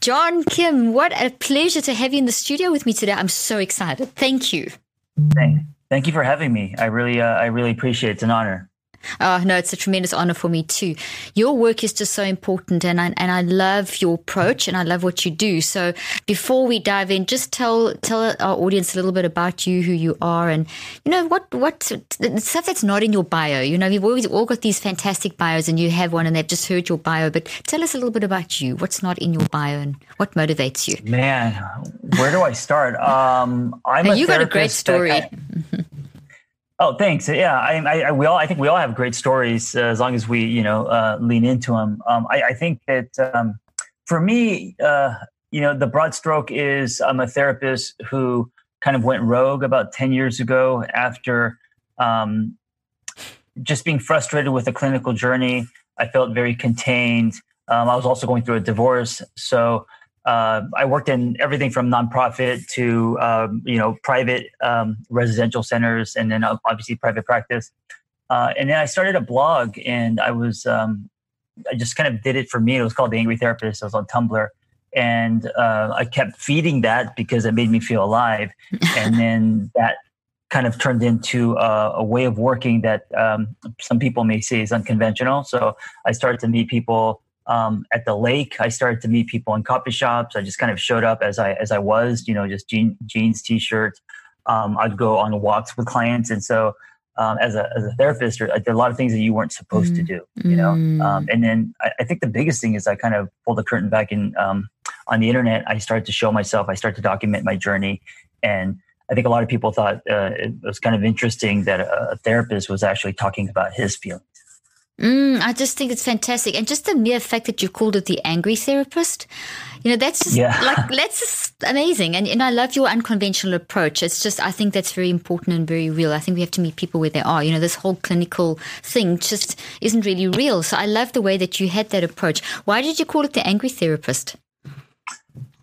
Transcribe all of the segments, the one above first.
John Kim, what a pleasure to have you in the studio with me today. I'm so excited. Thank you. Thank, thank you for having me. I really, uh, I really appreciate it. It's an honor. Oh, no, it's a tremendous honor for me too. Your work is just so important and I, and I love your approach and I love what you do. So before we dive in, just tell, tell our audience a little bit about you, who you are and, you know, what, what stuff that's not in your bio. You know, we've always all got these fantastic bios and you have one and they've just heard your bio, but tell us a little bit about you. What's not in your bio and what motivates you? Man, where do I start? Um, I'm you got a great story. Oh, thanks. Yeah, I, I, I, we all, I think we all have great stories uh, as long as we, you know, uh, lean into them. Um, I, I, think that um, for me, uh, you know, the broad stroke is I'm a therapist who kind of went rogue about 10 years ago after um, just being frustrated with the clinical journey. I felt very contained. Um, I was also going through a divorce. So uh, I worked in everything from nonprofit to um, you know private um, residential centers, and then obviously private practice. Uh, and then I started a blog, and I was um, I just kind of did it for me. It was called the Angry Therapist. I was on Tumblr, and uh, I kept feeding that because it made me feel alive. and then that kind of turned into a, a way of working that um, some people may say is unconventional. So I started to meet people um, at the lake. I started to meet people in coffee shops. I just kind of showed up as I as I was, you know, just jean, jeans, t-shirt. Um, I'd go on walks with clients, and so um, as a as a therapist, there are a lot of things that you weren't supposed mm. to do, you know. Mm. Um, and then I, I, think the biggest thing is I kind of pulled the curtain back in um, on the internet. I started to show myself. I started to document my journey, and I think a lot of people thought uh, it was kind of interesting that a, a therapist was actually talking about his feelings. Mm, I just think it's fantastic. And just the mere fact that you called it the angry therapist, you know, that's just yeah. like, that's just amazing. And, and I love your unconventional approach. It's just, I think that's very important and very real. I think we have to meet people where they are. You know, this whole clinical thing just isn't really real. So I love the way that you had that approach. Why did you call it the angry therapist?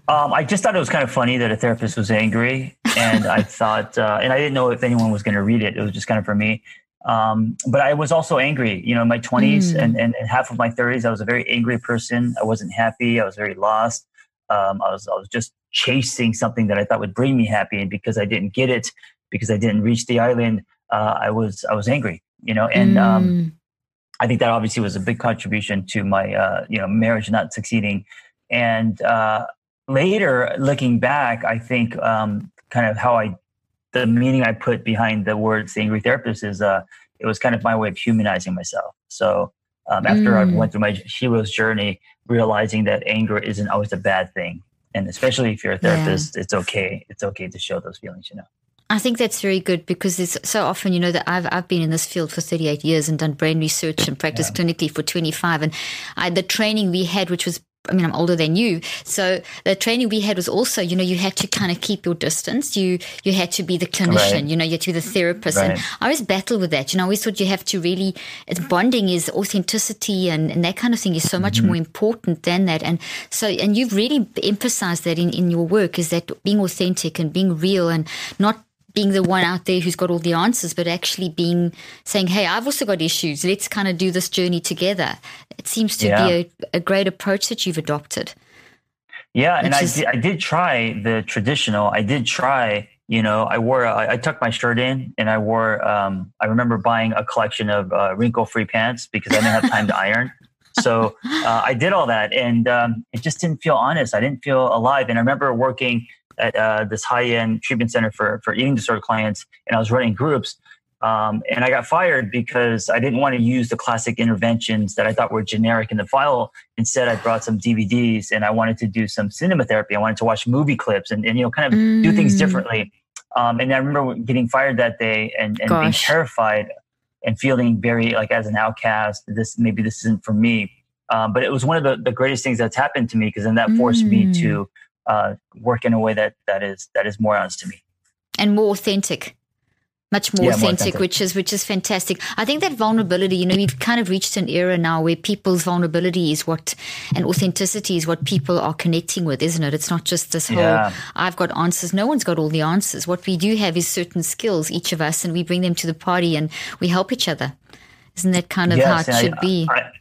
Um, I just thought it was kind of funny that a therapist was angry, and I thought, uh, and I didn't know if anyone was going to read it. It was just kind of for me. Um, but I was also angry, you know, in my 20s mm. and, and, and, half of my 30s. I was a very angry person. I wasn't happy. I was very lost. Um, I was I was just chasing something that I thought would bring me happy, and because I didn't get it, because I didn't reach the island, uh, I was I was angry, you know. And mm. um, I think that obviously was a big contribution to my uh, you know marriage not succeeding. And uh, later, looking back, I think um, kind of how I the meaning I put behind the words the angry therapist is uh, it was kind of my way of humanizing myself. So um, after mm. I went through my hero's journey, realizing that anger isn't always a bad thing, and especially if you're a therapist, yeah. it's okay. It's okay to show those feelings. You know. I think that's very good because it's so often, you know, that I've I've been in this field for 38 years and done brain research and practiced yeah. clinically for 25. And I, the training we had, which was I mean, I'm older than you. So the training we had was also, you know, you had to kind of keep your distance. You you had to be the clinician, right. you know, you had to be the therapist. Right. And I always battled with that. You know, I always thought you have to really, it's bonding is authenticity and, and that kind of thing is so much mm-hmm. more important than that. And so, and you've really emphasized that in, in your work is that being authentic and being real and not being the one out there who's got all the answers, but actually being saying, "Hey, I've also got issues. Let's kind of do this journey together." It seems to yeah. be a, a, great approach that you've adopted. Yeah, and I, did, I did try the traditional. I did try. You know, I wore. I, I tucked my shirt in, and I wore. Um, I remember buying a collection of uh, wrinkle-free pants because I didn't have time to iron. So uh, I did all that, and um, it just didn't feel honest. I didn't feel alive. And I remember working at uh, this high end treatment center for for eating disorder clients, and I was running groups. Um, and I got fired because I didn't want to use the classic interventions that I thought were generic in the file. Instead, I brought some DVDs and I wanted to do some cinema therapy. I wanted to watch movie clips and, and you know, kind of mm. do things mm. differently. Um, and I remember getting fired that day and, and being terrified and feeling very like as an outcast. This maybe this isn't for me. Um, but it was one of the, the greatest things that's happened to me because then that forced mm. me to uh, work in a way that that is that is more honest to me and more authentic much more, yeah, authentic, more authentic, which is which is fantastic. I think that vulnerability, you know, we've kind of reached an era now where people's vulnerability is what and authenticity is what people are connecting with, isn't it? It's not just this whole yeah. I've got answers. No one's got all the answers. What we do have is certain skills, each of us, and we bring them to the party and we help each other. Isn't that kind of yes, how it should I, be? I,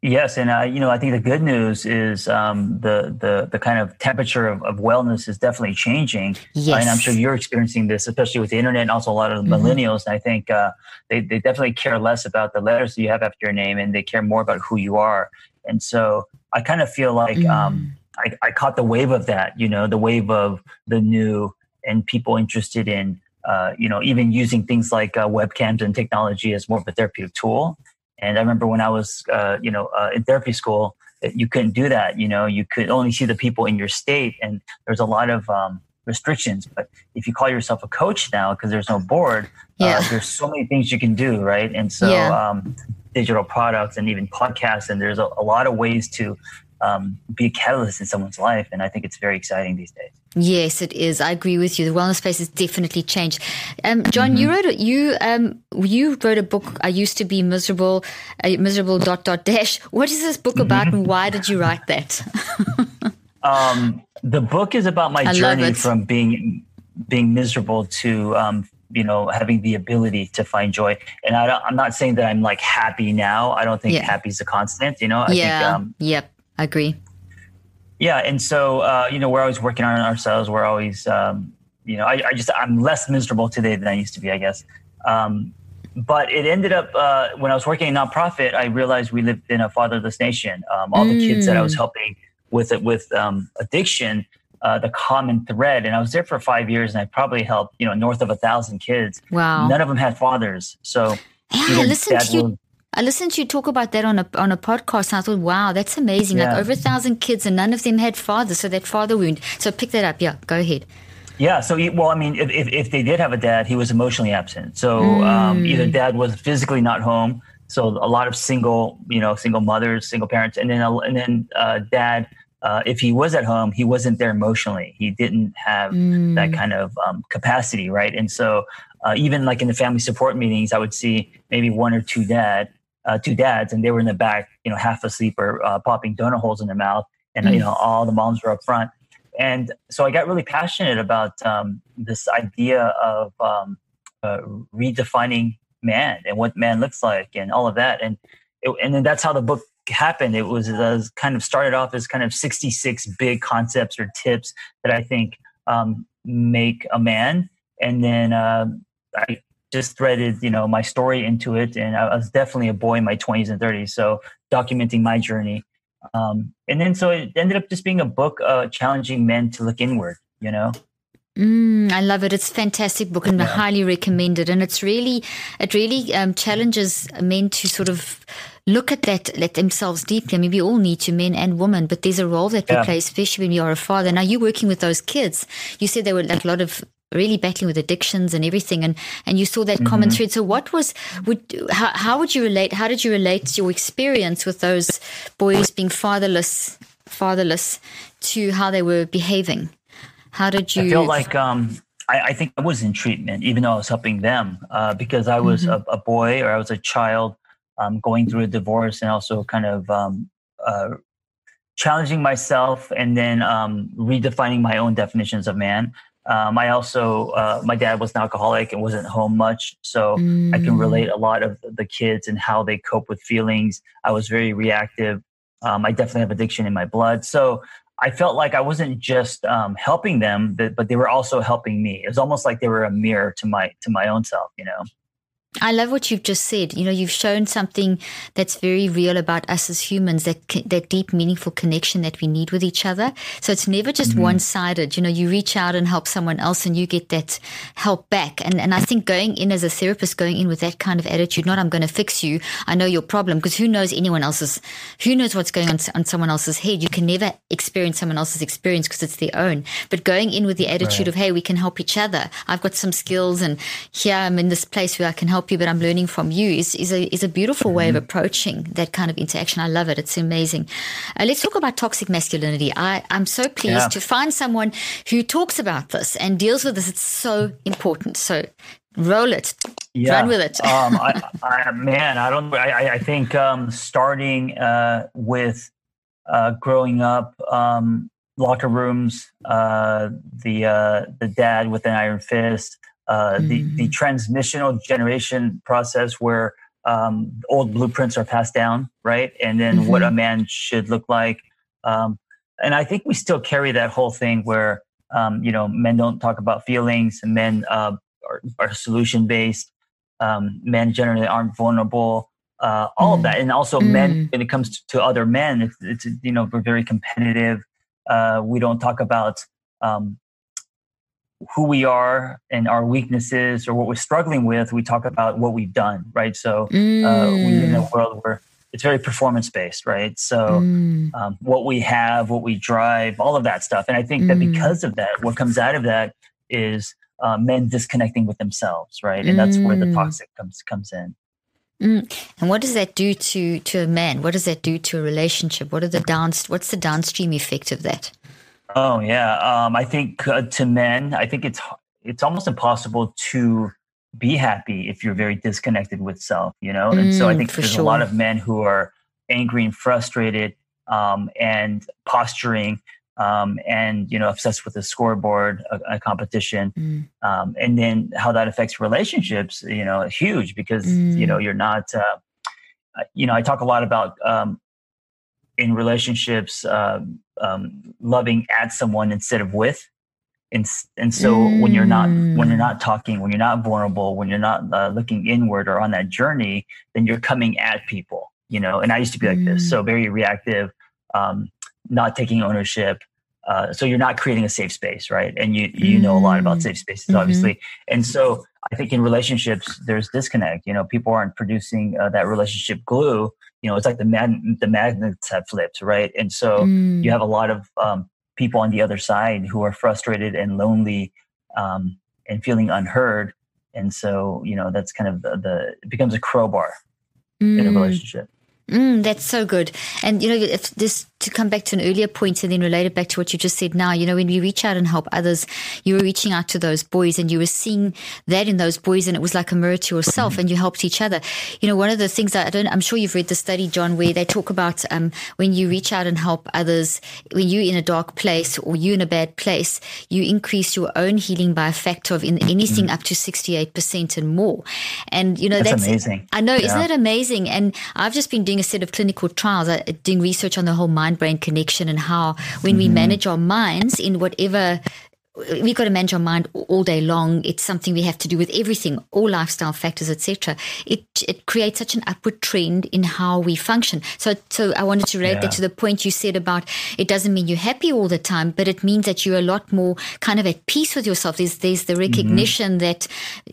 Yes, and uh, you know, I think the good news is um, the the the kind of temperature of, of wellness is definitely changing. Yes. And I'm sure you're experiencing this, especially with the internet, and also a lot of mm-hmm. millennials. And I think uh, they they definitely care less about the letters that you have after your name, and they care more about who you are. And so I kind of feel like mm. um, I, I caught the wave of that. You know, the wave of the new and people interested in uh, you know, even using things like uh, webcams and technology as more of a therapeutic tool. And I remember when I was, uh, you know, uh, in therapy school, you couldn't do that. You know, you could only see the people in your state, and there's a lot of um, restrictions. But if you call yourself a coach now, because there's no board, uh, yeah. uh, there's so many things you can do, right? And so, yeah. um, digital products and even podcasts, and there's a, a lot of ways to um, be a catalyst in someone's life. And I think it's very exciting these days. Yes, it is. I agree with you. The wellness space has definitely changed. Um, John, mm-hmm. you wrote a, you um, you wrote a book. I used to be miserable, uh, miserable dot dot dash. What is this book about, and why did you write that? um, the book is about my I journey from being being miserable to um, you know having the ability to find joy. And I am not saying that I'm like happy now. I don't think yeah. happy is a constant. You know. I yeah. Think, um, yep. I agree. Yeah, and so uh, you know we're always working on ourselves. We're always um, you know I, I, just I'm less miserable today than I used to be, I guess. Um, but it ended up uh, when I was working in nonprofit, I realized we lived in a fatherless nation. Um, all mm. the kids that I was mm. helping with it with um, addiction, uh, the common thread, and I was there for five years, and I probably helped you know north of a thousand kids. Wow, none of them had fathers. So yeah, listen to you. I listened to you talk about that on a on a podcast, and I thought, wow, that's amazing! Yeah. Like over a thousand kids, and none of them had fathers, so that father wound. So pick that up. Yeah, go ahead. Yeah. So, well, I mean, if, if, if they did have a dad, he was emotionally absent. So mm. um, either dad was physically not home. So a lot of single, you know, single mothers, single parents, and then and then uh, dad, uh, if he was at home, he wasn't there emotionally. He didn't have mm. that kind of um, capacity, right? And so uh, even like in the family support meetings, I would see maybe one or two dad uh, two dads, and they were in the back, you know, half asleep or uh, popping donut holes in their mouth, and mm. you know, all the moms were up front. And so I got really passionate about um, this idea of um, uh, redefining man and what man looks like, and all of that. And it, and then that's how the book happened. It was uh, kind of started off as kind of 66 big concepts or tips that I think um, make a man. And then uh, I just threaded you know my story into it and i was definitely a boy in my 20s and 30s so documenting my journey um, and then so it ended up just being a book uh, challenging men to look inward you know Mm, I love it. It's a fantastic book and yeah. I highly recommend it. And it's really, it really um, challenges men to sort of look at that, let themselves deeply. I mean, we all need to, men and women, but there's a role that we yeah. play, especially when you are a father. Now, you're working with those kids. You said there were like a lot of really battling with addictions and everything and and you saw that mm-hmm. common thread so what was would how, how would you relate how did you relate your experience with those boys being fatherless fatherless to how they were behaving how did you I feel like um I, I think I was in treatment even though I was helping them uh, because I was mm-hmm. a, a, boy or I was a child um, going through a divorce and also kind of um, uh, challenging myself and then um, redefining my own definitions of man um, I also, uh, my dad was an alcoholic and wasn't home much. So mm. I can mm. relate a lot of the kids and how they cope with feelings. I was very reactive. Um, I definitely have addiction in my blood. So I felt like I wasn't just um, helping them, but, but they were also helping me. It was almost like they were a mirror to my to my own self, you know. I love what you've just said. You know, you've shown something that's very real about us as humans, that that deep, meaningful connection that we need with each other. So it's never just mm-hmm. one-sided. You know, you reach out and help someone else, and you get that help back. And and I think going in as a therapist, going in with that kind of attitude, not I'm going to fix you, I know your problem, because who knows anyone else's, who knows what's going on on someone else's head. You can never experience someone else's experience because it's their own. But going in with the attitude right. of, hey, we can help each other. I've got some skills, and here I'm in this place where I can help you, but I'm learning from you is, is, a, is a beautiful way of mm-hmm. approaching that kind of interaction. I love it. It's amazing. Uh, let's talk about toxic masculinity. I, I'm so pleased yeah. to find someone who talks about this and deals with this. It's so important. So roll it, yeah. run with it. um, I, I, man, I don't. I, I think um, starting uh, with uh, growing up, um, locker rooms, uh, the uh, the dad with an iron fist, uh, the the mm. transmissional generation process where um, old blueprints are passed down, right? And then mm-hmm. what a man should look like. Um, and I think we still carry that whole thing where um, you know men don't talk about feelings, and men uh, are, are solution based. Um, men generally aren't vulnerable. Uh, all mm. of that, and also mm. men when it comes to, to other men, it's, it's, you know we're very competitive. Uh, we don't talk about um, who we are and our weaknesses or what we're struggling with, we talk about what we've done, right? So mm. uh, we in a mm. world where it's very performance based, right? So mm. um, what we have, what we drive, all of that stuff. And I think mm. that because of that, what comes out of that is uh, men disconnecting with themselves, right? And that's where the mm. toxic comes comes in. Mm. And what does that do to to a man? What does that do to a relationship? What are the down? What's the downstream effect of that? Oh yeah, um, I think uh, to men, I think it's it's almost impossible to be happy if you're very disconnected with self, you know. Mm, and so I mm, think there's sure. a lot of men who are angry and frustrated um, and posturing um, and you know obsessed with the scoreboard, a, a competition, mm. um, and then how that affects relationships. You know, huge because mm. you know you're not. Uh, you know, I talk a lot about um, in relationships uh, um, loving at someone instead of with and and so mm. when you're not when you're mm. not talking when you're not vulnerable when you're not uh, looking inward or on that journey then you're coming at people you know and i used to be like mm. this so very reactive um, not taking ownership uh, so you're not creating a safe space right and you you know a lot about mm. safe spaces mm-hmm. obviously and so i think in relationships there's disconnect you know people aren't producing uh, that relationship glue you know it's like the mag- the magnets have flipped right and so mm. you have a lot of um, people on the other side who are frustrated and lonely um, and feeling unheard and so you know that's kind of the, the it becomes a crowbar mm. in a mm. relationship Mm, that's so good. And, you know, if this to come back to an earlier point and then relate it back to what you just said now, you know, when we reach out and help others, you were reaching out to those boys and you were seeing that in those boys and it was like a mirror to yourself and you helped each other. You know, one of the things that I don't, I'm sure you've read the study, John, where they talk about um, when you reach out and help others, when you're in a dark place or you're in a bad place, you increase your own healing by a factor of in anything mm. up to 68% and more. And, you know, that's, that's amazing. I know, yeah. isn't it amazing? And I've just been doing a set of clinical trials, uh, doing research on the whole mind mind brain connection and how when mm-hmm. we manage our minds in whatever we've got to manage our mind all day long. It's something we have to do with everything, all lifestyle factors, etc. It it creates such an upward trend in how we function. So so I wanted to relate yeah. that to the point you said about it doesn't mean you're happy all the time, but it means that you're a lot more kind of at peace with yourself. There's there's the recognition mm-hmm. that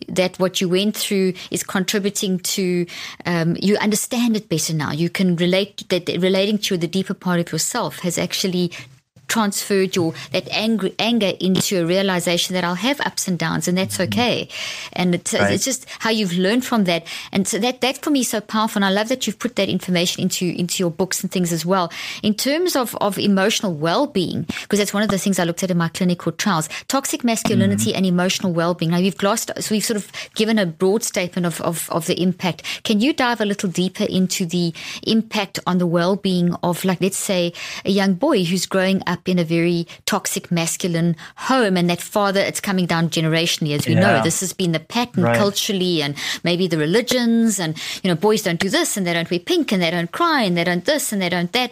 that what you went through is contributing to um, you understand it better now. You can relate that relating to the deeper part of yourself has actually transferred your that anger anger into a realization that I'll have ups and downs and that's mm-hmm. okay. And it's, right. it's just how you've learned from that. And so that that for me is so powerful. And I love that you've put that information into into your books and things as well. In terms of, of emotional well being, because that's one of the things I looked at in my clinical trials, toxic masculinity mm-hmm. and emotional well being. Now we've glossed so we've sort of given a broad statement of, of, of the impact. Can you dive a little deeper into the impact on the well being of like let's say a young boy who's growing up up in a very toxic masculine home and that father it's coming down generationally as we yeah. know this has been the pattern right. culturally and maybe the religions and you know boys don't do this and they don't wear pink and they don't cry and they don't this and they don't that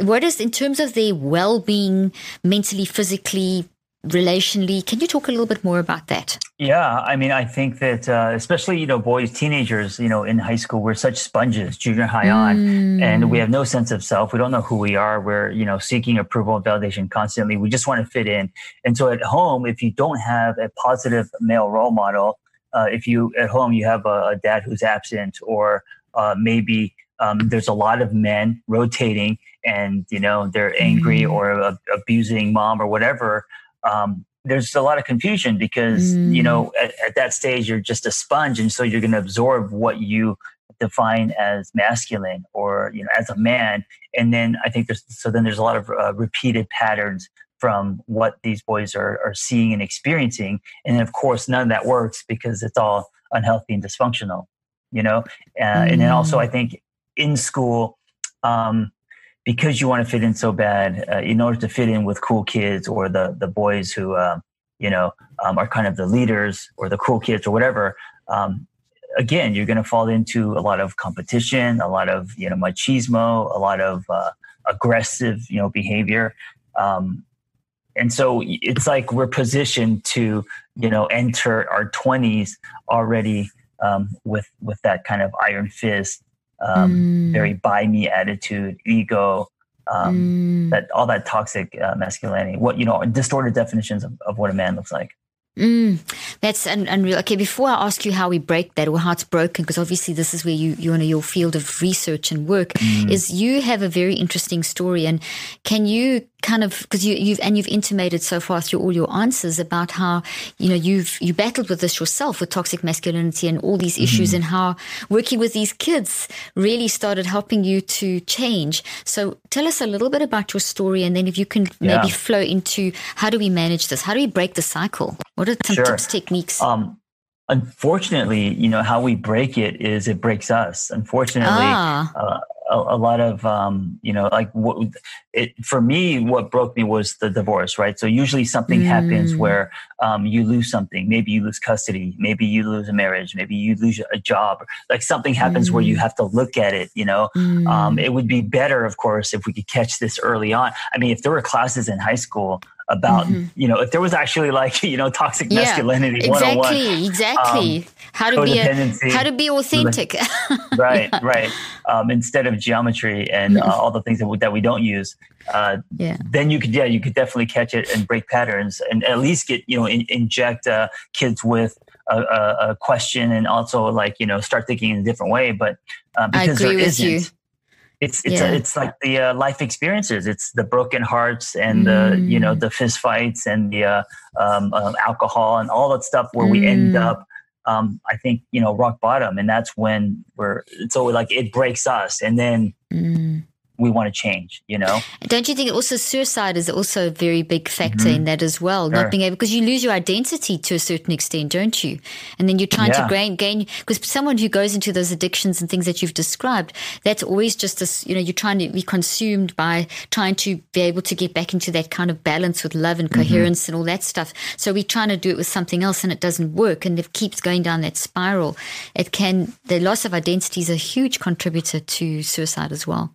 what is in terms of their well-being mentally physically relationally. Can you talk a little bit more about that? Yeah, I mean, I think that uh, especially you know boys, teenagers, you know, in high school, we're such sponges, junior high mm. on, and we have no sense of self. We don't know who we are. We're you know seeking approval and validation constantly. We just want to fit in. And so at home, if you don't have a positive male role model, uh, if you at home you have a, a dad who's absent, or uh, maybe um, there's a lot of men rotating, and you know they're angry mm. or abusing mom or whatever um, there's a lot of confusion because mm. you know mm. at, at, that stage you're just a sponge and so you're going to absorb what you define as masculine or you know as a man and then i think there's so then there's a lot of uh, repeated patterns from what these boys are, are seeing and experiencing and then of course none of that works because it's all unhealthy and dysfunctional you know uh, mm. and then also i mm. think in school um, because you want to fit in so bad, uh, in order to fit in with cool kids or the the boys who uh, you know um, are kind of the leaders or the cool kids or whatever. Um, again, you're going to fall into a lot of competition, a lot of you know machismo, a lot of uh, aggressive you know behavior. Um, and so it's like we're positioned to you know enter our 20s already um, with with that kind of iron fist um, mm. very by me attitude, ego, um, mm. that all that toxic uh, masculinity, what you know, distorted definitions of, of what a man looks like. Mm, that's unreal. Okay, before I ask you how we break that or how it's broken, because obviously this is where you you know your field of research and work mm. is you have a very interesting story, and can you kind of because you, you've and you've intimated so far through all your answers about how you know you've you battled with this yourself with toxic masculinity and all these issues mm-hmm. and how working with these kids really started helping you to change so tell us a little bit about your story and then if you can yeah. maybe flow into how do we manage this how do we break the cycle what are some sure. tips techniques um, unfortunately you know how we break it is it breaks us unfortunately ah. uh, a, a lot of um, you know like what it for me what broke me was the divorce right so usually something mm. happens where um, you lose something maybe you lose custody maybe you lose a marriage maybe you lose a job like something happens mm. where you mm. have to look at it you know um, mm. um, it would be better of course if we could catch this early on i mean if there were classes in high school about mm-hmm. you know if there was actually like you know toxic masculinity yeah, masculinity exactly exactly um, how to be a, how to be authentic right right um, instead of geometry and uh, all the things that we, that we don't use uh, yeah. then you could yeah you could definitely catch it and break patterns and at least get you know in, inject uh, kids with a, a, a, question and also like you know start thinking in a different way but uh, because there isn't you it's it's yeah. a, it's like the uh, life experiences. It's the broken hearts and mm. the you know the fist fights and the uh, um, uh, alcohol and all that stuff where mm. we end mm. up. Um, I think you know rock bottom, and that's when we're so like it breaks us, and then mm we want to change, you know? Don't you think also suicide is also a very big factor mm-hmm. in that as well? Sure. Not being able, because you lose your identity to a certain extent, don't you? And then you're trying yeah. to gain, gain, because someone who goes into those addictions and things that you've described, that's always just this, you know, you're trying to be consumed by trying to be able to get back into that kind of balance with love and mm-hmm. coherence mm-hmm. and all that stuff. So we're trying to do it with something else and it doesn't work and it keeps going down that spiral. It can, the loss of identity is a huge contributor to suicide as well.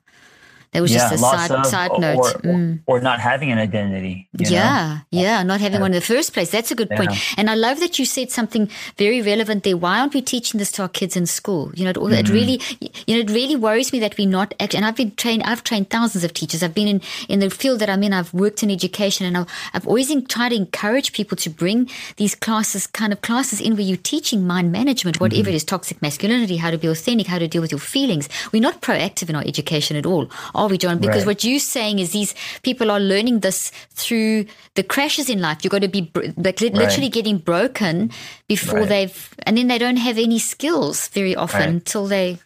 That was yeah, just a side, of, side note. Or, mm. or, not having an identity. yeah, know? yeah, not having yeah. one in the first place. That's a good point. And I love that you said something very relevant there. Why aren't we teaching this to our kids in school? You know, it, mm-hmm. it really, you know, it really worries me that we're not actually, and I've been trained, I've trained thousands of teachers. I've been in, in the field that I'm in. I've worked in education and I've, I've always tried to encourage people to bring these classes, kind of classes in where you're teaching mind management, whatever mm-hmm. it is, toxic masculinity, how to be authentic, how to deal with your feelings. We're not proactive in our education at all are we, John? Because right. what you're saying is these people are learning this through the crashes in life. You've got to be like literally right. getting broken before right. they've, and then they don't have any skills very often until they.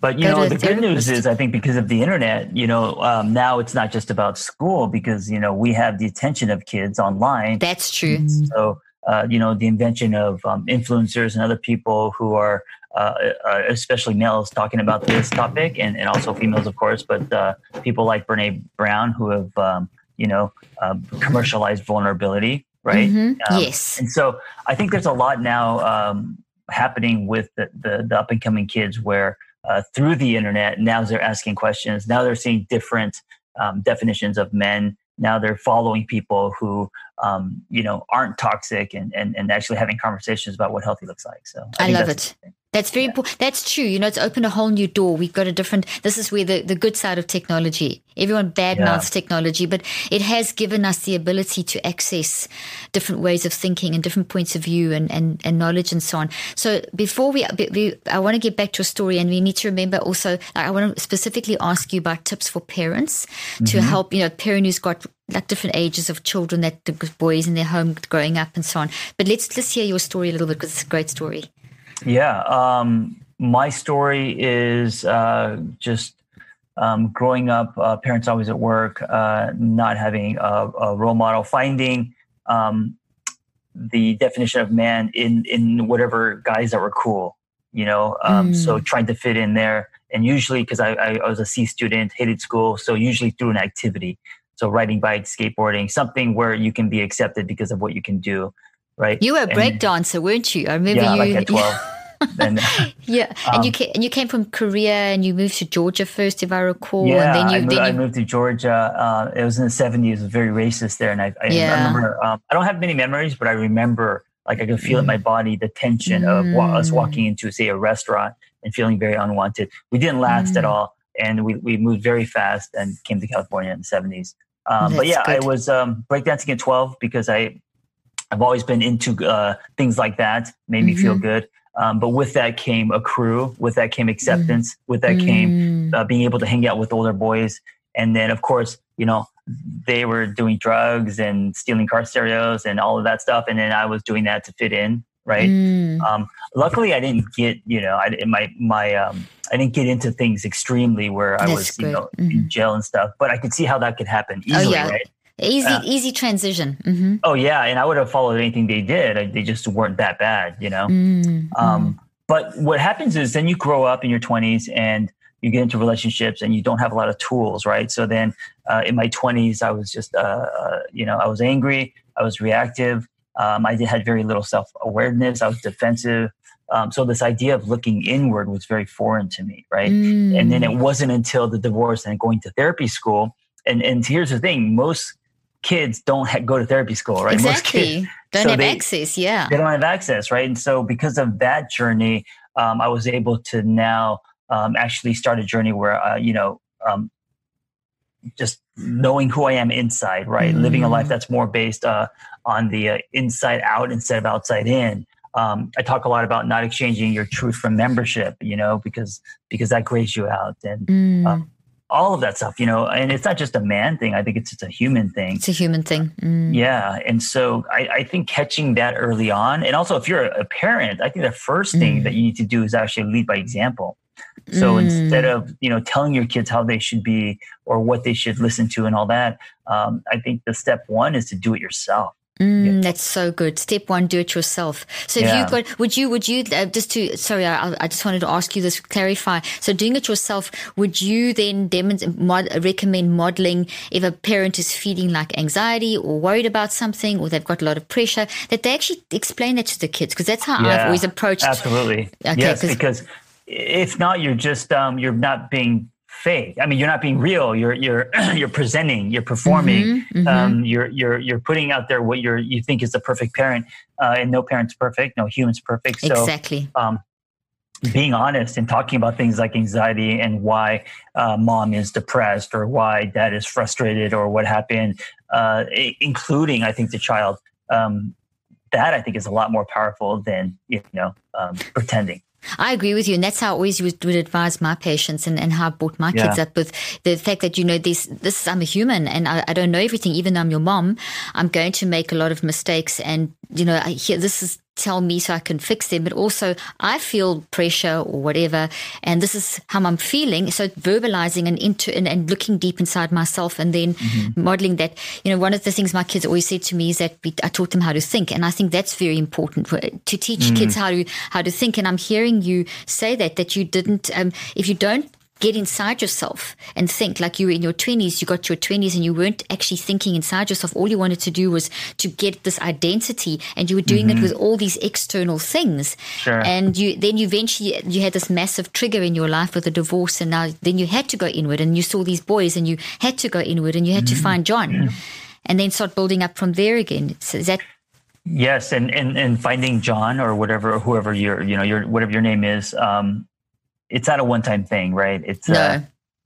But you know, the good news is, I think, because of the internet, you know, um, now it's not just about school because you know we have the attention of kids online. That's true. So uh, you know, the invention of um, influencers and other people who are uh, uh, especially males talking about this topic and, and also females, of course, but uh, people like Brene Brown who have, um, you know, um, commercialized vulnerability, right? Mm-hmm. Um, yes. And so I think there's a lot now um, happening with the, the, the up and coming kids where uh, through the internet, now they're asking questions. Now they're seeing different um, definitions of men. Now they're following people who um, you know, aren't toxic and, and, and actually having conversations about what healthy looks like. So I, I love it. That's very yeah. important. That's true. You know, it's opened a whole new door. We've got a different, this is where the, the good side of technology, everyone badmouths yeah. technology, but it has given us the ability to access different ways of thinking and different points of view and, and, and knowledge and so on. So before we, we, I want to get back to a story and we need to remember also, I want to specifically ask you about tips for parents mm-hmm. to help, you know, parent who's got like different ages of children that the boys in their home growing up and so on. But let's, let's hear your story a little bit because it's a great story. Yeah. Um, my story is uh, just um, growing up, uh, parents always at work, uh, not having a, a, role model, finding um, the definition of man in, in whatever guys that were cool, you know, um, mm. so trying to fit in there. And usually, because I, I, was a C student, hated school, so usually through an activity. So riding bikes, skateboarding, something where you can be accepted because of what you can do right? You were a break dancer, weren't you? I remember yeah, you. Like at 12. and, yeah, and um, you came, and you came from Korea and you moved to Georgia first, if I recall. Yeah, and then you, I, moved, then you... I moved to Georgia. Uh, it was in the seventies. It was very racist there, and I, I yeah. remember. Um, I don't have many memories, but I remember like I could feel mm. in my mm. body the tension mm. of wa- us mm. walking into say a restaurant and feeling very unwanted. We didn't last mm. at all, and we we moved very fast and came to California in the seventies. Um, but yeah, good. I was um, breakdancing at twelve because I I've always been into uh, things like that. Made mm-hmm. me feel mm-hmm. good. Um, but with that came a crew. With that came acceptance. Mm-hmm. With that came mm. uh, being able to hang out with older boys. And then, of course, you know, they were doing drugs and stealing car stereos and all of that stuff. And then I was doing that to fit in, right? Mm. Um, luckily, I didn't get, you know, I my my um, I didn't get into things extremely where I That's was, you know, mm-hmm. in jail and stuff. But I could see how that could happen easily, oh, yeah. right? Easy, uh, easy transition. Mm-hmm. Oh yeah, and I would have followed anything they did. They just weren't that bad, you know. Mm-hmm. Um, but what happens is then you grow up in your twenties and you get into relationships and you don't have a lot of tools, right? So then uh, in my twenties, I was just, uh, uh, you know, I was angry, I was reactive, um, I had very little self awareness, I was defensive. Um, so this idea of looking inward was very foreign to me, right? Mm. And then it wasn't until the divorce and going to therapy school. And and here's the thing: most kids don't ha- go to therapy school, right? Exactly. Most kids, don't so have they, access. Yeah. They don't have access, right? And so because of that journey, um, I was able to now um, actually start a journey where, uh, you know, um, just knowing who I am inside, right? Mm. Living a life mm. that's more based uh, on the uh, inside out instead of outside in. Um, I talk a lot about not exchanging your truth for membership, you know, because because that grays you out, and mm. um, all of that stuff, you know, and it's not just a man thing. I think it's it's a human thing. It's a human thing. Mm. Yeah. And so I, I, think catching that early on, and also if you're a parent, I think the first thing mm. that you need to do is actually lead by example. So mm. instead of you know telling your kids how they should be or what they should listen to and all that, um, I think the step one is to do it yourself. Mm, yeah. That's so good. Step one, do it yourself. So if yeah. you got, would you, would you, uh, just to, sorry, I, I, just wanted to ask you this, clarify. So doing it yourself, would you then mod, recommend modeling if a parent is feeling like anxiety or worried about something or they've got a lot of pressure, that they actually explain that to the kids? Because that's how yeah, I've always approached. Absolutely. Okay, yes, because if not, you're just, um, you're not being fake. I mean, you're not being real. You're you're you're presenting. You're performing. Mm-hmm, mm-hmm. Um, you're you're you're putting out there what you're you think is the perfect parent. Uh, and no parent's perfect. No human's perfect. So, exactly. Um, being honest and talking about things like anxiety and why uh, mom is depressed or why dad is frustrated or what happened, uh, including I think the child. Um, that I think is a lot more powerful than you know um, pretending. I agree with you. And that's how I always would, would advise my patients and, and how I brought my yeah. kids up with the fact that, you know, this, this, I'm a human and I, I, don't know everything. Even though I'm your mom, I'm going to make a lot of mistakes. And, you know, I hear this is tell me so I can fix them, but also I feel pressure or whatever, and this is how I'm feeling. So verbalizing and into and, and looking deep inside myself, and then mm-hmm. modeling that. You know, one of the things my kids always said to me is that we, I taught them how to think, and I think that's very important for, to teach mm-hmm. kids how to how to think. And I'm hearing you say that that you didn't. Um, if you don't get inside yourself and think like you were in your 20s, you got your 20s and you weren't actually thinking inside yourself. All you wanted to do was to get this identity and you were doing mm-hmm. it with all these external things. Sure. And you then you eventually you had this massive trigger in your life with a divorce and now then you had to go inward and you saw these boys and you had to go inward and you had mm-hmm. to find John. and then start building up from there again. So is that Yes, and, and and finding John or whatever whoever your you know your whatever your name is, um, it's not a one time thing, right? It's no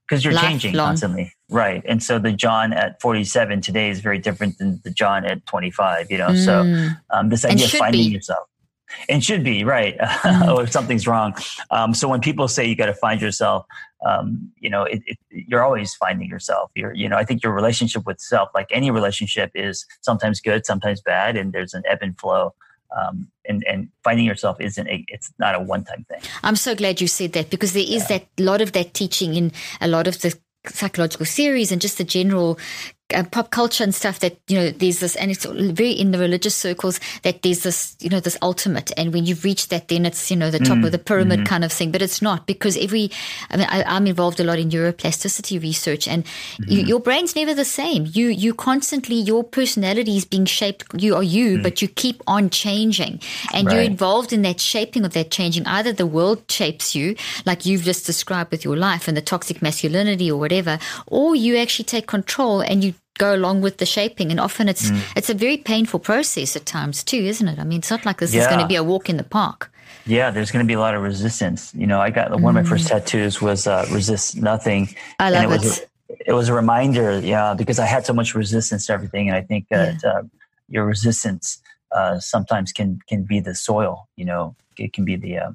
because you're Lifelong. changing constantly, right? And so the John at 47 today is very different than the John at 25. You know, so Mm. um, this idea of finding be. yourself. And should be right, Mm. or if something's wrong. Um, so when people say you got to find yourself, um, you know, it, it, you're always finding yourself. You're, you know, I think your relationship with self, like any relationship, is sometimes good, sometimes bad, and there's an ebb and flow. Um, and and finding yourself isn't a, it's not a one time thing. I'm so glad you said that because there is that lot of that teaching in a lot of the psychological theories and just the general uh, pop culture and stuff that you know there's this and it's very in the religious circles that there's this you know this ultimate. And when you've reached that then it's you know the top mm, of the pyramid mm-hmm. kind of thing. But it's not because every I mean I, I'm involved a lot in neuroplasticity research and you, mm-hmm. your brain's never the same. You you constantly your personality is being shaped you are you mm. but you keep on changing. And you're involved in that shaping of that changing. Either the world shapes you, like you've just described with your life and the toxic masculinity or whatever, or you actually take control and you go along with the shaping. And often it's Mm. it's a very painful process at times too, isn't it? I mean, it's not like this is going to be a walk in the park. Yeah, there's going to be a lot of resistance. You know, I got one of my first tattoos was uh, resist nothing. I and love it was it. Was a reminder, yeah, because I had so much resistance to everything, and I think that uh, your resistance uh, sometimes can can be the soil. You know, it can be the uh,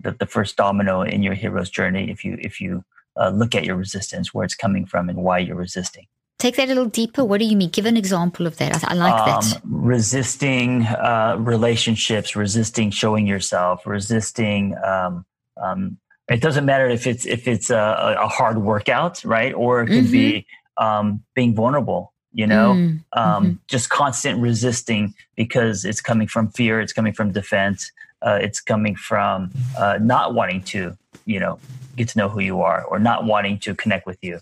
the, the first domino in your hero's journey if you if you uh, look at your resistance, where it's coming from, and why you're resisting. Take that a little deeper. What do you mean? Give an example of that. I, I like that. Um, resisting uh, relationships, resisting showing yourself, resisting. Um, um, it doesn't matter if it's if it's a, a hard workout, right? Or it could be um, being vulnerable. You know, Mm, um, just constant resisting because it's coming from fear, it's coming from defense, uh, it's coming from uh, not wanting to, you know, get to know who you are or not wanting to connect with you.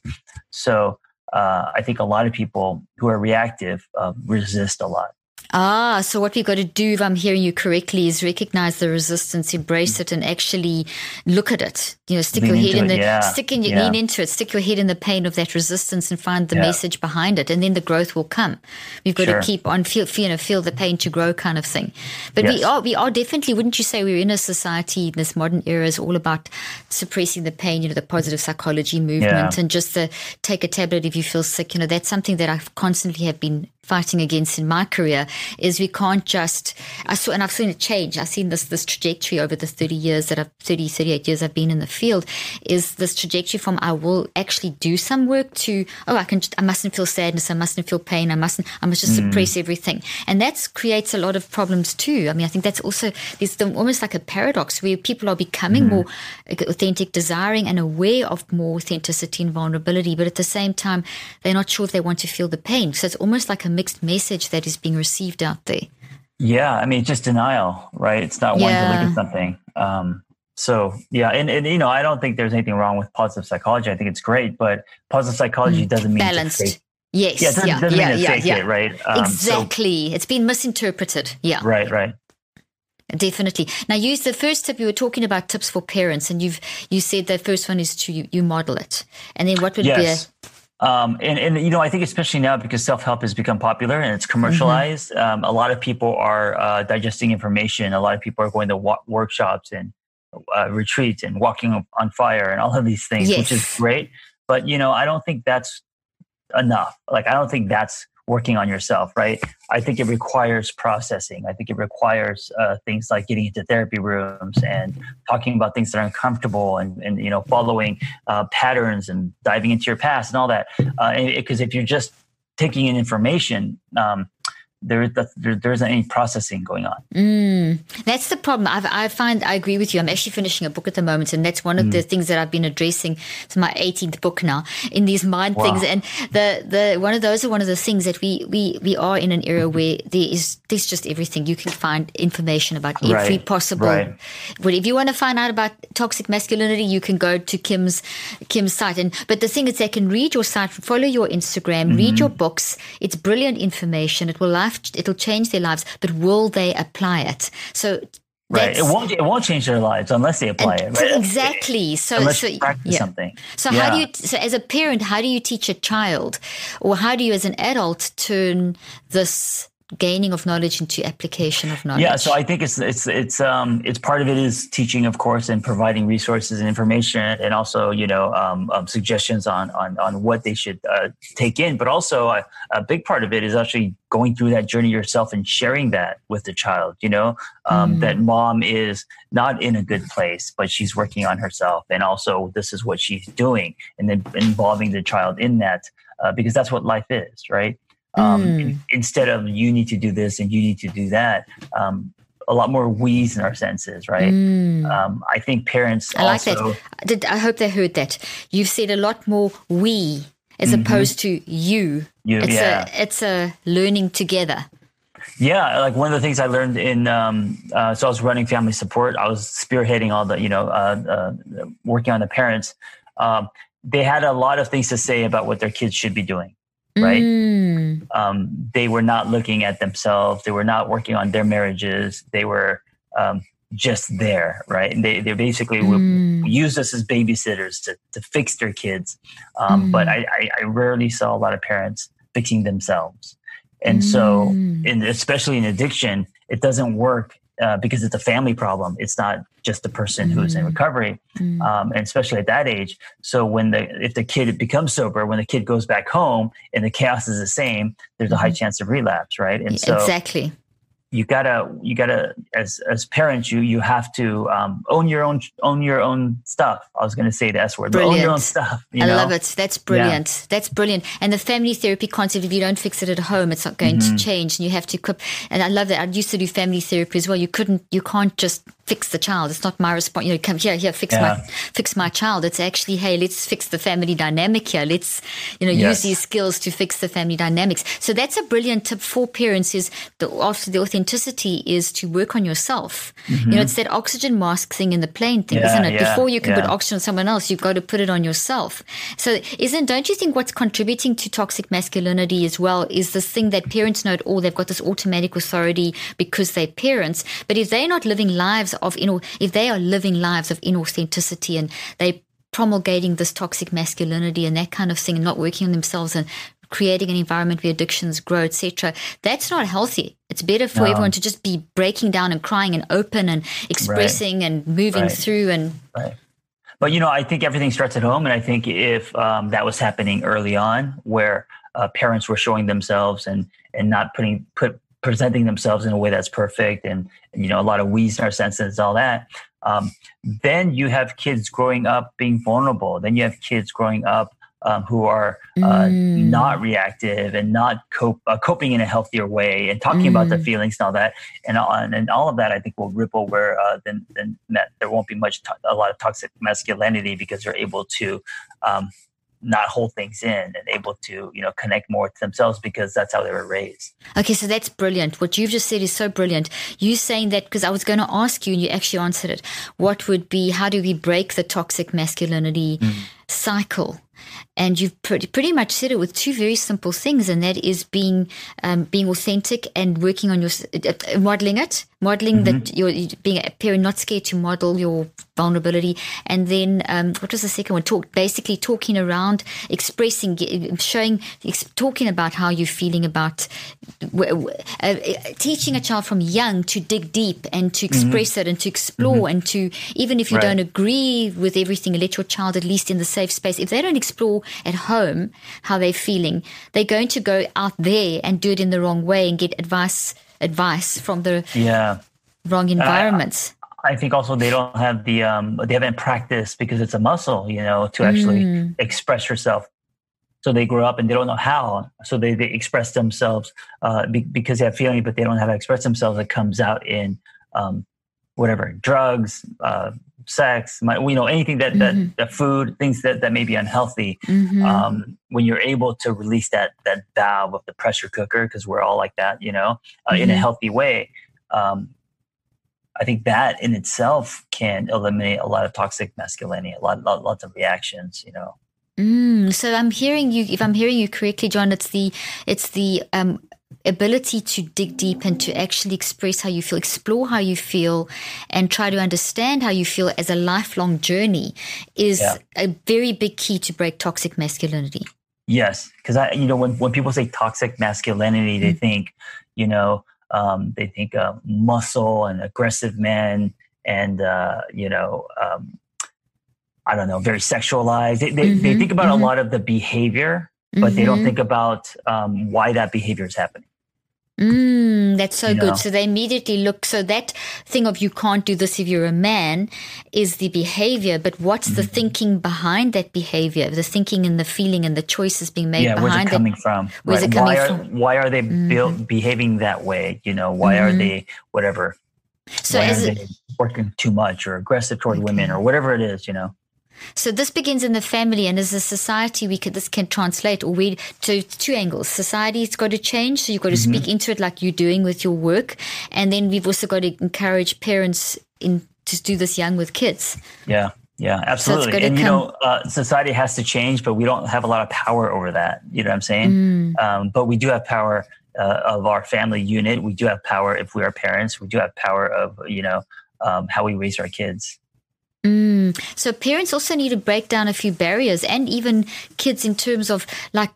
So uh, I think a lot of people who are reactive uh, resist a lot. Ah, so what we've got to do, if I'm hearing you correctly, is recognize the resistance, embrace it, and actually look at it. You know, stick Lean your head in the yeah, stick in your yeah. lean into it, stick your head in the pain of that resistance, and find the Yeah. message behind it, and then the growth will come. We've got Sure. to keep on feel, feel, you know, feel the pain to grow, kind of thing. But we are, we are definitely. Wouldn't you say we're in a society in this modern era is all about suppressing the pain? You know, the positive psychology movement, and just the take a tablet if you feel sick. You know, that's something that I've constantly have been fighting against in my career is we can't just I saw and I've seen it change. I've seen this this trajectory over the 30 years that I've 30, 38 years I've been in the field is this trajectory from I will actually do some work to oh I can I mustn't feel sadness, I mustn't feel pain, I mustn't I must just hmm. suppress everything. And that creates a lot of problems too. I mean I think that's also there's the, almost like a paradox where people are becoming hmm. more uh, authentic, desiring and aware of more authenticity and vulnerability, but at the same time they're not sure if they want to feel the pain. So it's almost like a mixed message that is being received out there. Yeah, I mean, it's just denial, right? It's not wanting to look at something. Um, so yeah, and, and you know, I don't think there's anything wrong with positive psychology. I think it's great, but positive psychology doesn't mean Mm. Balanced. Yes. Yeah, it doesn't, yeah. doesn't yeah. mean yeah. yeah. it, right? Um, so- exactly. it's been misinterpreted. Yeah. right, right. Definitely. Now, use the first tip. You were talking about tips for parents, and you've you said the first one is to you, you model it, and then what would Yes. be Um, and, and, you know, I think especially now because self help has become popular and it's commercialized, um, a lot of people are uh, digesting information. A lot of people are going to wa- workshops and uh, retreats and walking on- on fire and all of these things, which is great. But, you know, I don't think that's enough. Like, I don't think that's working on yourself, right? I think it requires processing. I think it requires uh, things like getting into therapy rooms and talking about things that are uncomfortable and, and you know, following uh, patterns and diving into your past and all that. Because if you're just taking in information, um, there, there, there isn't any processing going on. Mm, that's the problem. I've, I find I agree with you. I'm actually finishing a book at the moment, and that's one of Mm. the things that I've been addressing. It's my 18th book now in these mind Wow. things, and the the one of those are one of the things that we we we are in an era where there is there's just everything. You can find information about every Right, possible. right. But if you want to find out about toxic masculinity, you can go to Kim's Kim's site. And but the thing is, they can read your site, follow your Instagram, read your books. It's brilliant information. It will life. It'll change their lives. But will they apply it? So Right. It won't. It won't change their lives unless they apply and, it. Right? Exactly. So, unless so practice yeah. something. So Yeah. how do you? So as a parent, how do you teach a child, or how do you, as an adult, turn this gaining of knowledge into application of knowledge? Yeah, so I think it's it's it's um it's part of it is teaching, of course, and providing resources and information, and also you know um, um, suggestions on on on what they should uh, take in. But also a, a big part of it is actually going through that journey yourself and sharing that with the child. You know um, that mom is not in a good place, but she's working on herself, and also this is what she's doing, and then involving the child in that uh, because that's what life is, right? Um, Mm. in- instead of you need to do this and you need to do that um, a lot more we's in our senses right Mm. um, i think parents I like also that. Did, I hope they heard that. You've said a lot more we as opposed to you. Mm-hmm. You, it's yeah. a it's a learning together. yeah like one of the things i learned in um, uh, so i was running family support i was spearheading all the you know uh, uh, working on the parents um, they had a lot of things to say about what their kids should be doing right Mm. um, they were not looking at themselves. They were not working on their marriages. They were um, just there, right? And they, they basically Mm. would use us as babysitters to, to fix their kids. Um, But Mm. I, I, I rarely saw a lot of parents fixing themselves. And so, Mm. in, especially in addiction, it doesn't work uh, because it's a family problem. It's not just the person who's in Mm. recovery Mm. um, and especially at that age. So when the if the kid becomes sober, when the kid goes back home and the chaos is the same, there's a high chance of relapse, right? And so exactly. You gotta you gotta as as parents you you have to um, own your own own your own stuff. I was going to say the S word, but own your own stuff. You I know? love it. That's brilliant. That's brilliant. And the family therapy concept, if you don't fix it at home, it's not going Mm-hmm. to change. And you have to equip. And I love that. I used to do family therapy as well. You couldn't, you can't just fix the child. It's not my response. You know, come here, here, fix Yeah. my, fix my child. It's actually, hey, let's fix the family dynamic here. Let's, you know, use these skills to fix the family dynamics. So that's a brilliant tip for parents. Is the after the authenticity is to work on yourself. You know, it's that oxygen mask thing in the plane thing, Mm-hmm. Yeah, isn't it? yeah, Before you can put oxygen on someone else, you've got to put it on yourself. So, isn't don't you think what's contributing to toxic masculinity as well is this thing that parents know it all? They've got this automatic authority because they're parents. But if they're not living lives of you know, if they are living lives of inauthenticity and they promulgating this toxic masculinity and that kind of thing and not working on themselves and creating an environment where addictions grow etc that's not healthy it's better for No. everyone to just be breaking down and crying and open and expressing and moving Right. through and Right. But you know, I think everything starts at home, and I think if um, that was happening early on, where uh, parents were showing themselves and and not putting put presenting themselves in a way that's perfect, and, you know, a lot of we's in our senses, all that, um, then you have kids growing up being vulnerable. Then you have kids growing up um, who are uh, Mm. not reactive and not cope, uh, coping in a healthier way and talking about their Mm. feelings and all that. And, all- and, and all of that, I think, will ripple where uh, then, then that there won't be much, to- a lot of toxic masculinity because they're able to um, not hold things in and able to, you know, connect more to themselves because that's how they were raised. Okay, so that's brilliant. What you've just said is so brilliant. You saying that because I was going to ask you and you actually answered it. What would be, how do we break the toxic masculinity mm. cycle? And you've pretty, pretty much said it with two very simple things, and that is being um, being authentic and working on your uh, modeling it, modeling that you're being a parent, not scared to model your vulnerability, and then um, what was the second one? Talk basically talking around, expressing, showing, ex- talking about how you're feeling about w- w- uh, teaching a child from young to dig deep and to express it and to explore and to even if you Right. don't agree with everything, let your child at least in the safe space. If they don't explore at home how they're feeling, they're going to go out there and do it in the wrong way and get advice advice from the Yeah. wrong environments. I think also they don't have the um, they haven't practiced because it's a muscle, you know, to actually Mm. express yourself. So they grow up and they don't know how. So they, they express themselves uh, be, because they have feeling, but they don't know how to express themselves. It comes out in um, whatever drugs, uh, sex, my, you know, anything that that Mhm. the food, things that that may be unhealthy. Mhm. Um, when you're able to release that that valve of the pressure cooker, because we're all like that, you know, uh, in a Mhm. healthy way. Um, I think that in itself can eliminate a lot of toxic masculinity, a lot, lot lots of reactions, you know. Mm, so I'm hearing you. If I'm hearing you correctly, John, it's the it's the um, ability to dig deep and to actually express how you feel, explore how you feel, and try to understand how you feel as a lifelong journey is yeah. a very big key to break toxic masculinity. Yes, because I, you know, when when people say toxic masculinity, they mm-hmm. think, you know, um, they think uh, muscle and aggressive men, and uh, you know, um, I don't know, very sexualized. They they, mm-hmm. they think about mm-hmm. a lot of the behavior, but they don't mm-hmm. think about um, why that behavior is happening. Mm, that's so you good. So they immediately look. So that thing of you can't do this if you're a man is the behavior, but what's mm-hmm. the thinking behind that behavior? The thinking and the feeling and the choices being made yeah, behind where's it coming it? from? Where's right. it coming why are, from? Why are they mm-hmm. built, behaving that way? You know, why are mm-hmm. they whatever? So why is it working too much or aggressive toward okay. women or whatever it is? You know. So this begins in the family, and as a society, we could this can translate or we to two angles. Society's got to change, so you've got to mm-hmm. speak into it like you're doing with your work, and then we've also got to encourage parents in to do this young with kids. Yeah. Yeah, absolutely. So and you know, uh, society has to change, but we don't have a lot of power over that. You know what I'm saying? Mm. Um, but we do have power uh, of our family unit. We do have power if we are parents. We do have power of you know um, how we raise our kids. Mm. So parents also need to break down a few barriers and even kids in terms of like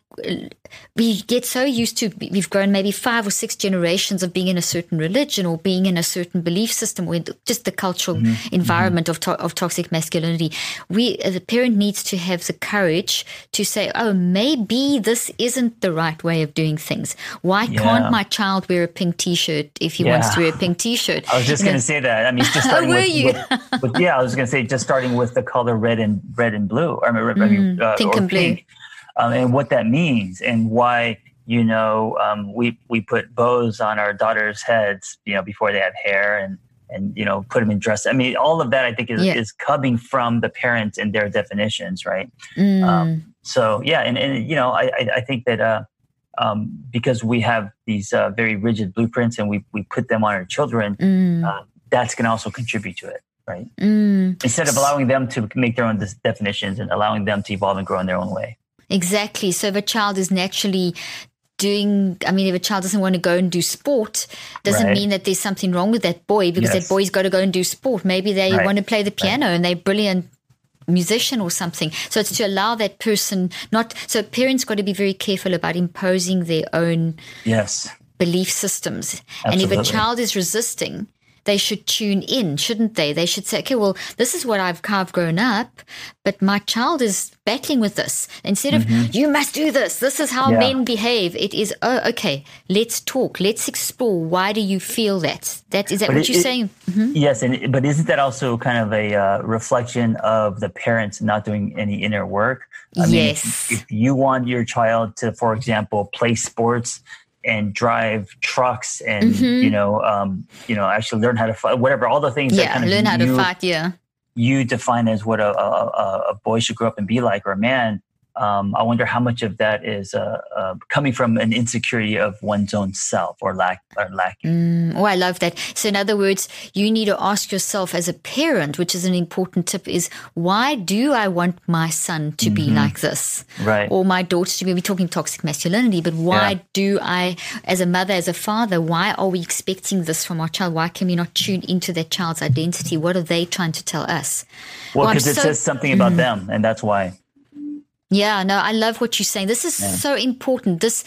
we get so used to we've grown maybe five or six generations of being in a certain religion or being in a certain belief system or just the cultural mm-hmm. mm-hmm. environment mm-hmm. of, to- of toxic masculinity we a parent needs to have the courage to say oh maybe this isn't the right way of doing things why yeah. can't my child wear a pink t-shirt if he yeah. wants to wear a pink t-shirt i was just going to say that i mean just starting with, with, with, yeah i was going to say just starting with the color red and red and blue I mean, mm, uh, pink and blue pink um, and what that means and why you know um, we we put bows on our daughters' heads you know before they have hair and and you know put them in dress. I mean, all of that I think is, yeah. is coming from the parents and their definitions, right? Mm. Um, so yeah, and, and you know I I, I think that. Uh, um, because we have these uh, very rigid blueprints and we, we put them on our children, mm. uh, that's going to also contribute to it, right? Mm. Instead of allowing them to make their own definitions and allowing them to evolve and grow in their own way. Exactly. So if a child is naturally doing i mean if a child doesn't want to go and do sport doesn't right. mean that there's something wrong with that boy because yes. that boy's got to go and do sport maybe they right. want to play the piano right. and they're brilliant musician or something so it's to allow that person not so parents got to be very careful about imposing their own yes belief systems Absolutely. and if a child is resisting they should tune in, shouldn't they? They should say, okay, well, this is what I've, I've grown up, but my child is battling with this. Instead of, mm-hmm. you must do this, this is how yeah. men behave, it is, oh, okay, let's talk, let's explore. Why do you feel that? That is that but what it, you're it, saying? Mm-hmm. Yes, and but isn't that also kind of a uh, reflection of the parents not doing any inner work? I yes. Mean, if you want your child to, for example, play sports and drive trucks and mm-hmm. you know um, you know actually learn how to fight whatever all the things yeah kind of learn how you, to fight yeah you define as what a, a, a boy should grow up and be like or a man um, I wonder how much of that is uh, uh, coming from an insecurity of one's own self or lack or lacking. Mm, oh, I love that. So, in other words, you need to ask yourself as a parent, which is an important tip, is why do I want my son to mm-hmm. be like this, right? Or my daughter to be? We're talking toxic masculinity, but why yeah. do I, as a mother, as a father, why are we expecting this from our child? Why can we not tune into that child's identity? What are they trying to tell us? Well, because well, it so, says something about mm, them, and that's why. Yeah, no, I love what you're saying. This is yeah. so important. This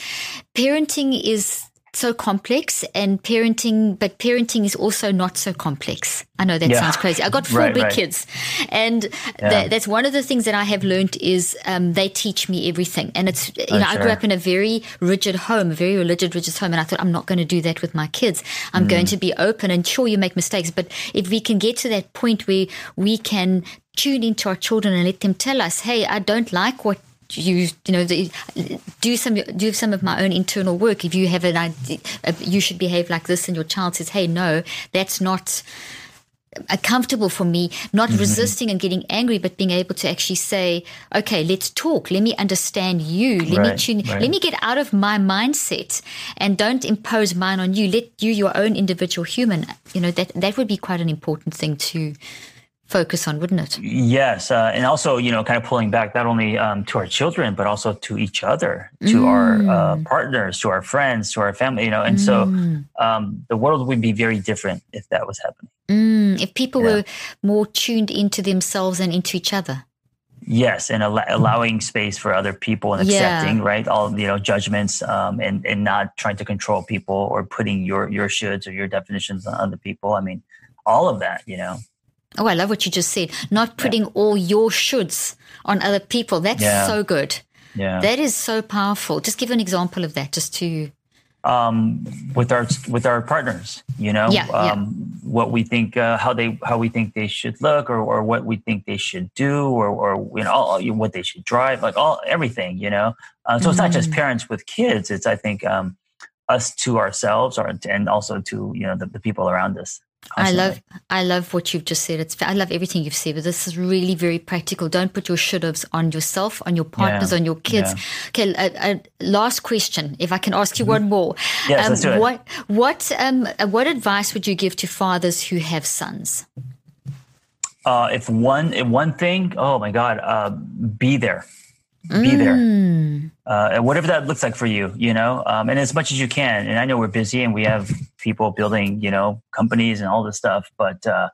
parenting is so complex and parenting, but parenting is also not so complex. I know that yeah. sounds crazy. I got four right, big right. kids, and yeah. that's one of the things that I have learned is um, they teach me everything. And it's you oh, know sure. I grew up in a very rigid home, a very religious, rigid home, and I thought I'm not going to do that with my kids. I'm mm. going to be open, and sure you make mistakes, but if we can get to that point where we can tune into our children and let them tell us, "Hey, I don't like what you you know do some do some of my own internal work. If you have an idea you should behave like this and your child says hey no that's not comfortable for me. Not mm-hmm. resisting and getting angry but being able to actually say okay let's talk. Let me understand you. Let right, me tune right. let me get out of my mindset and don't impose mine on you. Let you your own individual human. You know that that would be quite an important thing to focus on, wouldn't it? Yes, uh, and also you know, kind of pulling back not only um, to our children but also to each other, to mm. our uh, partners, to our friends, to our family. You know, and mm. so um, the world would be very different if that was happening. Mm. If people yeah. were more tuned into themselves and into each other. Yes, and al- allowing space for other people and accepting yeah. right all you know judgments um, and and not trying to control people or putting your your shoulds or your definitions on other people. I mean, all of that, you know. Oh, I love what you just said. Not putting yeah. all your shoulds on other people. That's yeah. so good. Yeah. That is so powerful. Just give an example of that, just to um, with our with our partners. You know, yeah, um, yeah. what we think, uh, how they how we think they should look, or, or what we think they should do, or, or you know, all, what they should drive, like all everything. You know, uh, so mm. it's not just mm. parents with kids. It's I think um, us to ourselves, or and also to you know the, the people around us. I love I love what you've just said. It's I love everything you've said, but this is really very practical. Don't put your should-haves on yourself, on your partners, yeah. on your kids. Yeah. Okay, a, a, last question, if I can ask you mm-hmm. one more. Yes, um, let's do it. What what um what advice would you give to fathers who have sons? Uh, if one if one thing, oh my God, uh, be there be there mm. uh, whatever that looks like for you you know um, and as much as you can and i know we're busy and we have people building you know companies and all this stuff but uh,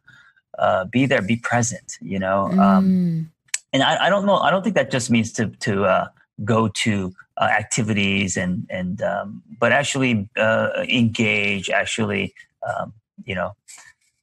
uh, be there be present you know um, mm. and I, I, don't know i don't think that just means to to uh, go to uh, activities and and um, but actually uh, engage actually um, you know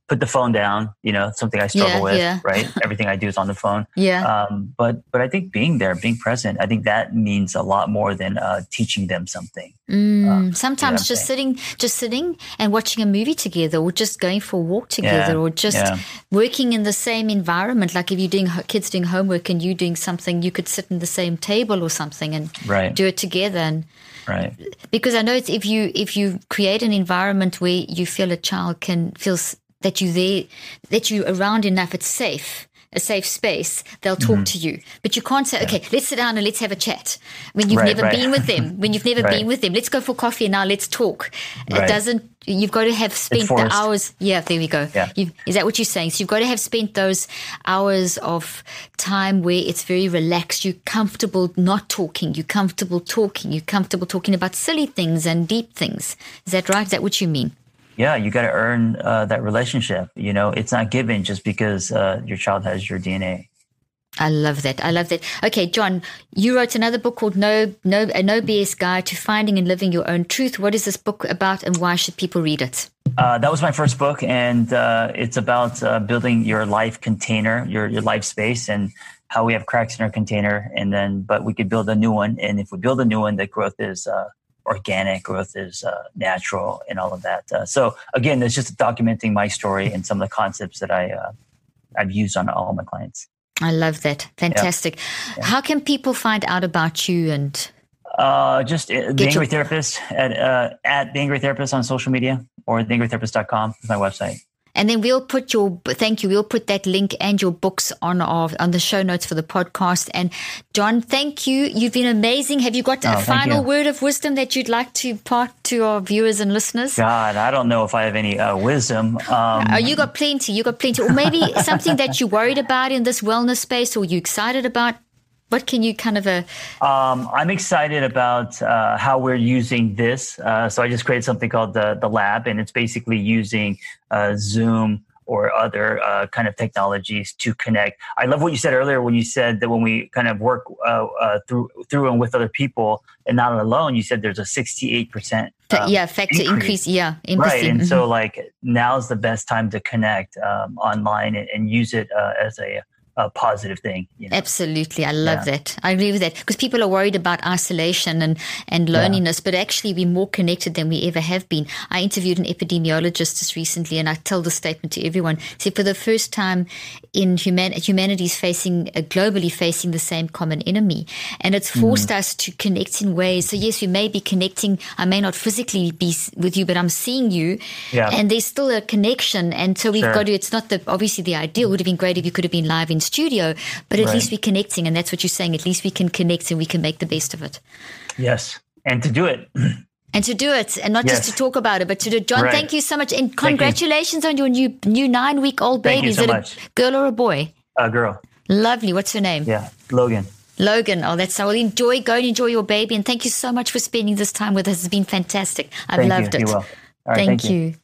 put the phone down you know something i struggle yeah, with yeah. right? Everything i do is on the phone. Yeah. Um, but but i think being there being present i think that means a lot more than uh, teaching them something. Mm, um, sometimes just saying. sitting just sitting and watching a movie together or just going for a walk together yeah, or just working in the same environment. Like if you're doing kids doing homework and you doing something you could sit in the same table or something and right. do it together. And right. because i know it's if you if you create an environment where you feel a child can feel that you there, that you around enough, it's safe, a safe space, they'll talk mm-hmm. to you. But you can't say, okay, let's sit down and let's have a chat. When you've right, never right. been with them, when you've never right. been with them, let's go for coffee and now let's talk. It doesn't, you've got to have spent the hours. Yeah, there we go. Yeah. is that what you're saying? So you've got to have spent those hours of time where it's very relaxed. You're comfortable not talking. You're comfortable talking. You're comfortable talking about silly things and deep things. Is that right? Is that what you mean? Yeah, you got to earn uh, that relationship. You know, it's not given just because uh, your child has your DNA. I love that. I love that. Okay, John, you wrote another book called No No a No BS Guide to Finding and Living Your Own Truth. What is this book about, and why should people read it? Uh, that was my first book, and uh, it's about uh, building your life container, your your life space, and how we have cracks in our container, and then but we could build a new one. And if we build a new one, the growth is uh, organic growth is uh, natural and all of that. Uh, so again, it's just documenting my story and some of the concepts that I uh, I've used on all my clients. I love that. Fantastic. Yeah. Yeah. How can people find out about you and? Uh, just uh, the Angry your... Therapist at uh, at the Angry Therapist on social media or theangrytherapist.com is my website. And then we'll put your thank you. We'll put that link and your books on our on the show notes for the podcast. And John, thank you. You've been amazing. Have you got oh, a final word of wisdom that you'd like to part to our viewers and listeners? God, I don't know if I have any uh, wisdom. Um, oh, you got plenty. You got plenty. Or maybe something that you're worried about in this wellness space, or you excited about what can you kind of uh, um, i'm excited about uh, how we're using this. Uh, so i just created something called the, the lab and it's basically using uh, zoom or other uh, kind of technologies to connect. I love what you said earlier when you said that when we kind of work uh, through through and with other people and not alone you said there's a 68% um, yeah factor increase, increase yeah right and mm-hmm. so like now's the best time to connect um, online and, and, use it as a a positive thing. You know? Absolutely. I love yeah. that. I agree with that because people are worried about isolation and, and loneliness, yeah. but actually we're more connected than we ever have been. I interviewed an epidemiologist just recently and I tell the statement to everyone. See, for the first time in human, humanity is facing, uh, globally facing the same common enemy. And it's forced mm. us to connect in ways. So yes, we may be connecting. I may not physically be with you, but I'm seeing you yeah. and there's still a connection. And so we've sure. got to, it's not the, obviously the ideal. It would have been great if you could have been live in studio, but at right. least we're connecting. And that's what you're saying. At least we can connect and we can make the best of it. Yes. And to do it, and to do it and not Yes. just to talk about it but to do john Right. thank you so much and you. congratulations on your new new nine week old baby you is so it a much. girl or a boy a girl. lovely what's her name Yeah. Logan. logan oh that's so well enjoy go and enjoy your baby and thank you so much for spending this time with us it's been fantastic i've Thank loved you. it You will. All right. thank, thank you. you